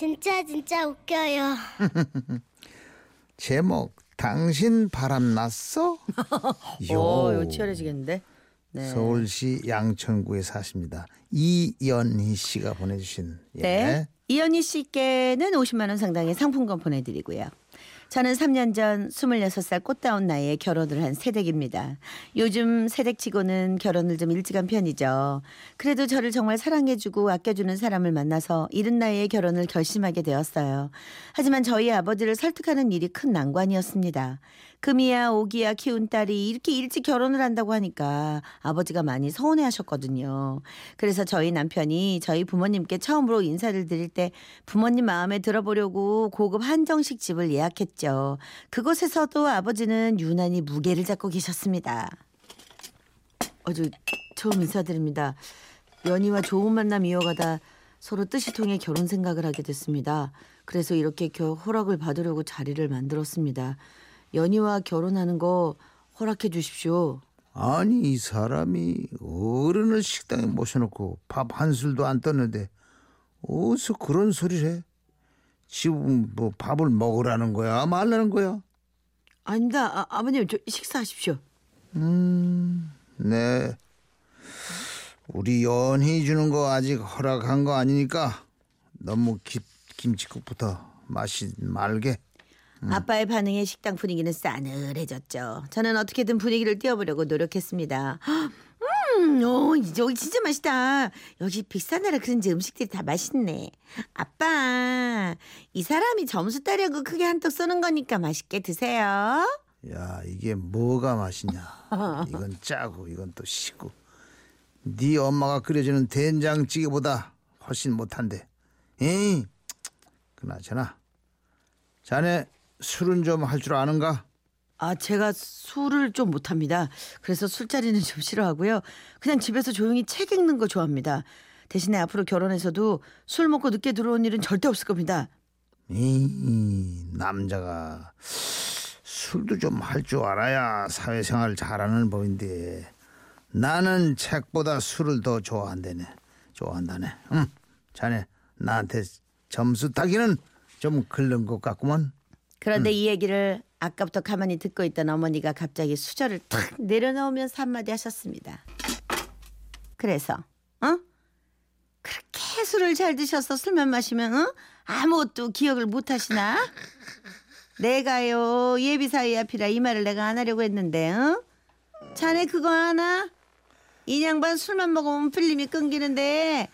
진짜 진짜 웃겨요. 제목 당신 바람 났어? 오, 이거 치열해지겠는데. 네. 서울시 양천구에 사십니다. 이연희 씨가 보내주신 예. 네. 이현희 씨께는 50만 원 상당의 상품권 보내드리고요. 저는 3년 전 26살 꽃다운 나이에 결혼을 한 새댁입니다. 요즘 새댁치고는 결혼을 좀 일찍 한 편이죠. 그래도 저를 정말 사랑해주고 아껴주는 사람을 만나서 이른 나이에 결혼을 결심하게 되었어요. 하지만 저희 아버지를 설득하는 일이 큰 난관이었습니다. 금이야 오기야 키운 딸이 이렇게 일찍 결혼을 한다고 하니까 아버지가 많이 서운해 하셨거든요. 그래서 저희 남편이 저희 부모님께 처음으로 인사를 드릴 때 부모님 마음에 들어보려고 고급 한정식 집을 예약했죠. 그곳에서도 아버지는 유난히 무게를 잡고 계셨습니다. 어저 처음 인사드립니다. 연희와 좋은 만남 이어가다 서로 뜻이 통해 결혼 생각을 하게 됐습니다. 그래서 이렇게 겨, 허락을 받으려고 자리를 만들었습니다. 연희와 결혼하는 거 허락해 주십시오. 아니 이 사람이 어른을 식당에 모셔놓고 밥 한 술도 안 떴는데 어디서 그런 소리를 해? 지금 뭐 밥을 먹으라는 거야 말라는 거야? 아닙니다. 아, 아버님 저 식사하십시오. 음, 네. 우리 연희 주는 거 아직 허락한 거 아니니까 너무 기, 김치국부터 마시 말게. 아빠의 반응에 식당 분위기는 싸늘해졌죠. 저는 어떻게든 분위기를 띄워보려고 노력했습니다. 음, 오, 여기 진짜 맛있다. 여기 비싼 나라 그런지 음식들이 다 맛있네. 아빠, 이 사람이 점수 따려고 크게 한턱 쏘는 거니까 맛있게 드세요. 야 이게 뭐가 맛있냐? 이건 짜고 이건 또 시고. 네 엄마가 끓여주는 된장찌개보다 훨씬 못한데. 에이, 그나저나 자네 술은 좀 할 줄 아는가? 아, 제가 술을 좀 못합니다. 그래서 술자리는 좀 싫어하고요. 그냥 집에서 조용히 책 읽는 거 좋아합니다. 대신에 앞으로 결혼해서도 술 먹고 늦게 들어온 일은 절대 없을 겁니다. 이 남자가 술도 좀 할 줄 알아야 사회생활 잘하는 법인데 나는 책보다 술을 더 좋아한다네. 좋아한다네. 응, 자네 나한테 점수 따기는 좀 글른 것 같구먼. 그런데 이 얘기를 아까부터 가만히 듣고 있던 어머니가 갑자기 수저를 탁 내려놓으면서 한마디 하셨습니다. 그래서 어? 그렇게 술을 잘 드셔서 술만 마시면 어? 아무것도 기억을 못 하시나? 내가요 예비 사위 앞이라 이 말을 내가 안 하려고 했는데 어? 자네 그거 하나? 이 양반 술만 먹으면 필름이 끊기는데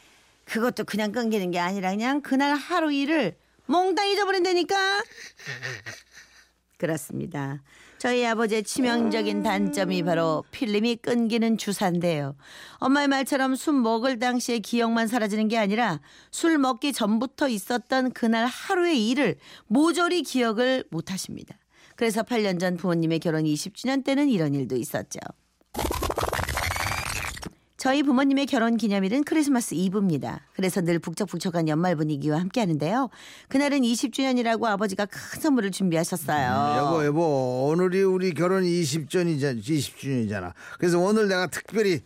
그것도 그냥 끊기는 게 아니라 그냥 그날 하루 일을 몽땅 잊어버린다니까. 그렇습니다. 저희 아버지의 치명적인 단점이 바로 필름이 끊기는 주사인데요. 엄마의 말처럼 술 먹을 당시의 기억만 사라지는 게 아니라 술 먹기 전부터 있었던 그날 하루의 일을 모조리 기억을 못 하십니다. 그래서 8년 전 부모님의 결혼 20주년 때는 이런 일도 있었죠. 저희 부모님의 결혼 기념일은 크리스마스 이브입니다. 그래서 늘 북적북적한 연말 분위기와 함께 하는데요. 그날은 20주년이라고 아버지가 큰 선물을 준비하셨어요. 여보 여보 오늘이 우리 결혼 20주년이잖아. 20주년이잖아. 그래서 오늘 내가 특별히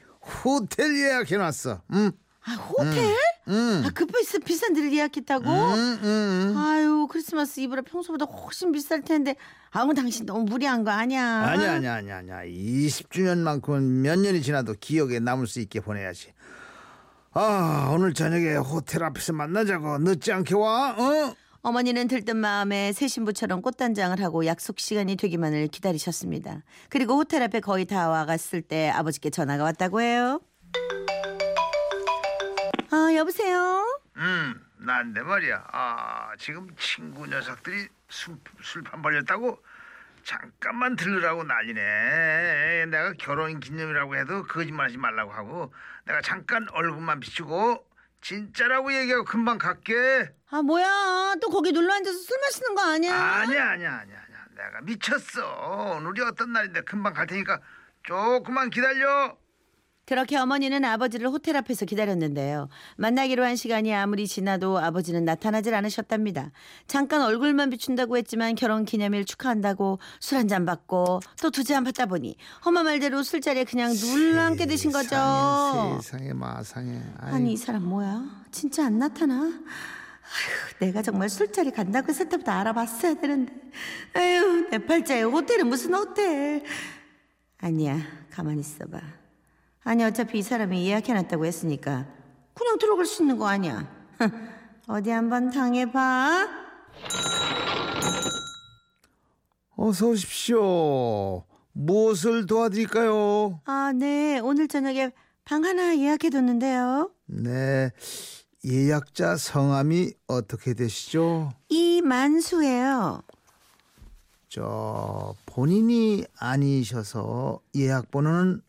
호텔 예약해놨어. 응? 아, 호텔? 응. 아, 그 비싼, 비싼 데를 예약했다고? 응, 응, 응. 아유, 크리스마스 이브라 평소보다 훨씬 비쌀 텐데. 아우, 당신 너무 무리한 거 아니야? 아니야 아니야 아니야 아니야 20주년만큼은 몇 년이 지나도 기억에 남을 수 있게 보내야지 아 오늘 저녁에 호텔 앞에서 만나자고 늦지 않게 와 어? 어머니는 들뜬 마음에 새 신부처럼 꽃단장을 하고 약속 시간이 되기만을 기다리셨습니다. 그리고 호텔 앞에 거의 다 와갔을 때 아버지께 전화가 왔다고 해요. 아, 여보세요? 음 난데 말이야 아 지금 친구 녀석들이 술, 술판 벌렸다고 잠깐만 들으라고 난리네 내가 결혼 기념이라고 해도 거짓말하지 말라고 하고 내가 잠깐 얼굴만 비추고 진짜라고 얘기하고 금방 갈게 아, 뭐야. 또 거기 눌러 앉아서 술 마시는 거 아니야? 아니야 아니야 아니야 아니야 내가 미쳤어 오늘이 어떤 날인데 금방 갈 테니까 조금만 기다려 그렇게 어머니는 아버지를 호텔 앞에서 기다렸는데요. 만나기로 한 시간이 아무리 지나도 아버지는 나타나질 않으셨답니다. 잠깐 얼굴만 비춘다고 했지만 결혼 기념일 축하한다고 술 한 잔 받고 또 두 잔 받다 보니 엄마 말대로 술자리에 그냥 눌러앉게 되신 거죠. 세상에 마상에 아이, 아니 이 사람 뭐야? 진짜 안 나타나? 아휴, 내가 정말 술자리 간다고 했을 때부터 알아봤어야 되는데. 아휴, 내 팔자에 호텔은 무슨 호텔. 아니야, 가만히 있어봐. 아니, 어차피 이 사람이 예약해놨다고 했으니까 그냥 들어갈 수 있는 거 아니야. 어디 한번 당해봐. 어서 오십시오. 무엇을 도와드릴까요? 아, 네. 오늘 저녁에 방 하나 예약해뒀는데요. 네. 예약자 성함이 어떻게 되시죠? 이만수예요. 저 본인이 아니셔서 예약 번호는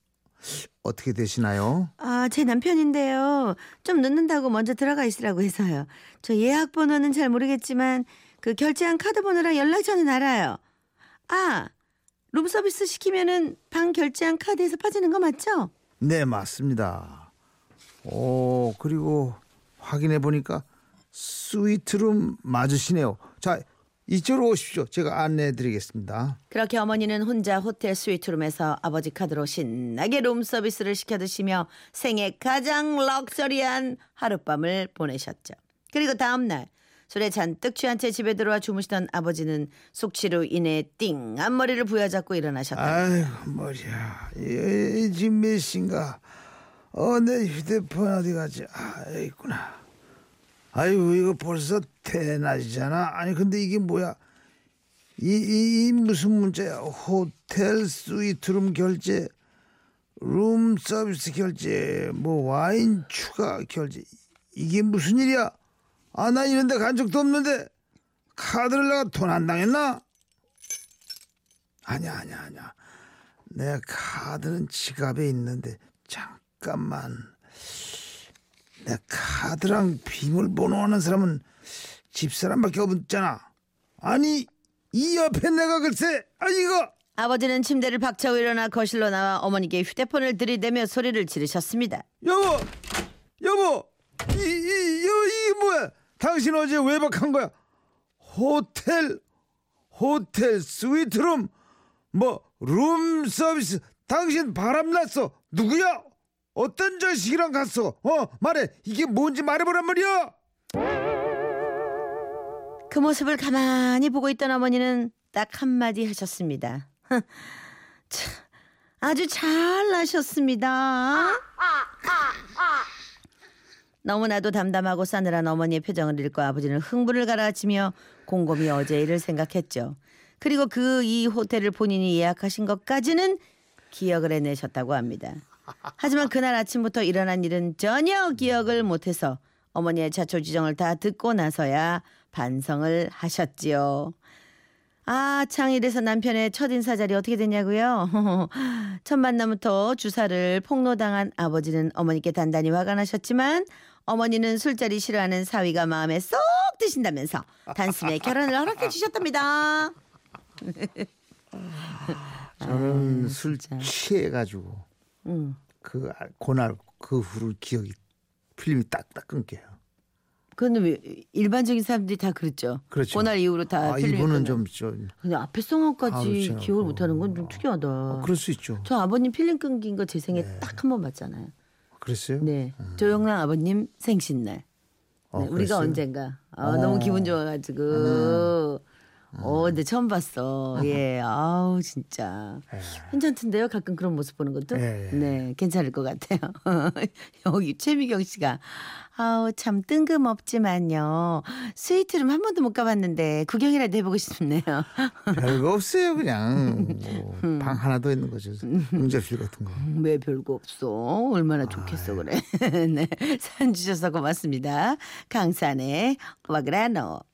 어떻게 되시나요? 아, 제 남편인데요. 좀 늦는다고 먼저 들어가 있으라고 해서요. 저 예약 번호는 잘 모르겠지만 그 결제한 카드 번호랑 연락처는 알아요. 아, 룸서비스 시키면은 방 결제한 카드에서 빠지는 거 맞죠? 네, 맞습니다. 오, 그리고 확인해 보니까 스위트룸 맞으시네요. 자, 이쪽으로 오십시오. 제가 안내해 드리겠습니다. 그렇게 어머니는 혼자 호텔 스위트룸에서 아버지 카드로 신나게 룸 서비스를 시켜 드시며 생애 가장 럭셔리한 하룻밤을 보내셨죠. 그리고 다음 날 술에 잔뜩 취한 채 집에 들어와 주무시던 아버지는 숙취로 인해 띵한 머리를 부여잡고 일어나셨다. 아이고, 머리야. 이, 지금 몇 시인가? 어, 내 휴대폰 어디 갔지? 아, 있구나. 아이고, 이거 벌써 대낮이잖아. 아니, 근데 이게 뭐야? 이, 이, 이 무슨 문자야? 호텔 스위트룸 결제, 룸 서비스 결제, 뭐 와인 추가 결제. 이게 무슨 일이야? 아, 나 이런 데 간 적도 없는데 카드를 내가 돈 안 당했나? 아니야, 아니야, 아니야. 내 카드는 지갑에 있는데 잠깐만. 내 카드랑 비밀번호 하는 사람은 집사람밖에 없잖아. 아니 이 옆에 내가 글쎄 아 이거 아버지는 침대를 박차고 일어나 거실로 나와 어머니께 휴대폰을 들이대며 소리를 지르셨습니다. 여보 여보 이 이 여보 이게 뭐야? 당신 어제 외박한 거야? 호텔 호텔 스위트룸 뭐 룸 서비스 당신 바람났어 누구야? 어떤 자식이랑 갔어? 어 말해 이게 뭔지 말해보란 말이야. 그 모습을 가만히 보고 있던 어머니는 딱 한마디 하셨습니다. 참, 아주 잘 나셨습니다. 너무나도 담담하고 싸늘한 어머니의 표정을 읽고 아버지는 흥분을 가라앉히며 곰곰이 어제 일을 생각했죠. 그리고 그 이 호텔을 본인이 예약하신 것까지는 기억을 해내셨다고 합니다. 하지만 그날 아침부터 일어난 일은 전혀 기억을 못해서 어머니의 자초지정을 다 듣고 나서야 반성을 하셨지요. 아, 창일에서 남편의 첫 인사 자리 어떻게 됐냐고요? 첫 만남부터 주사를 폭로당한 아버지는 어머니께 단단히 화가 나셨지만 어머니는 술자리 싫어하는 사위가 마음에 쏙 드신다면서 단숨에 결혼을 허락해 주셨답니다. 저는 술 취해가지고 음. 그 아- 그날 그 후로 기억이 필름이 딱딱 끊겨요. 왜 일반적인 사람들이 다 그랬죠. 그렇죠. 그날 이후로 다 아, 이분은. 좀, 좀 근데 앞에 아, 성함까지 그렇죠. 기억을 못하는 건좀 어, 특이하다. 어, 그럴 수 있죠. 저 아버님 필름 끊긴 거 제 생에 네. 딱한 번 봤잖아요. 그랬어요? 네, 조영랑 아버님 생신날. 어, 네, 우리가 그랬어요? 언젠가 아, 어. 너무 기분 좋아가지고. 어, 근데 처음 봤어. 예, 아우 진짜 괜찮던데요. 가끔 그런 모습 보는 것도. 예, 예. 네, 괜찮을 것 같아요. 여기 최미경 씨가 아우 참 뜬금없지만요. 스위트룸 한 번도 못 가봤는데 구경이라도 해보고 싶네요. 별거 없어요 그냥 뭐 음. 방 하나 더 있는 거죠. 응접실 같은 거. 왜 별거 없어? 얼마나 좋겠어 그래. 네, 사연 주셔서 고맙습니다. 강산의 와그라노.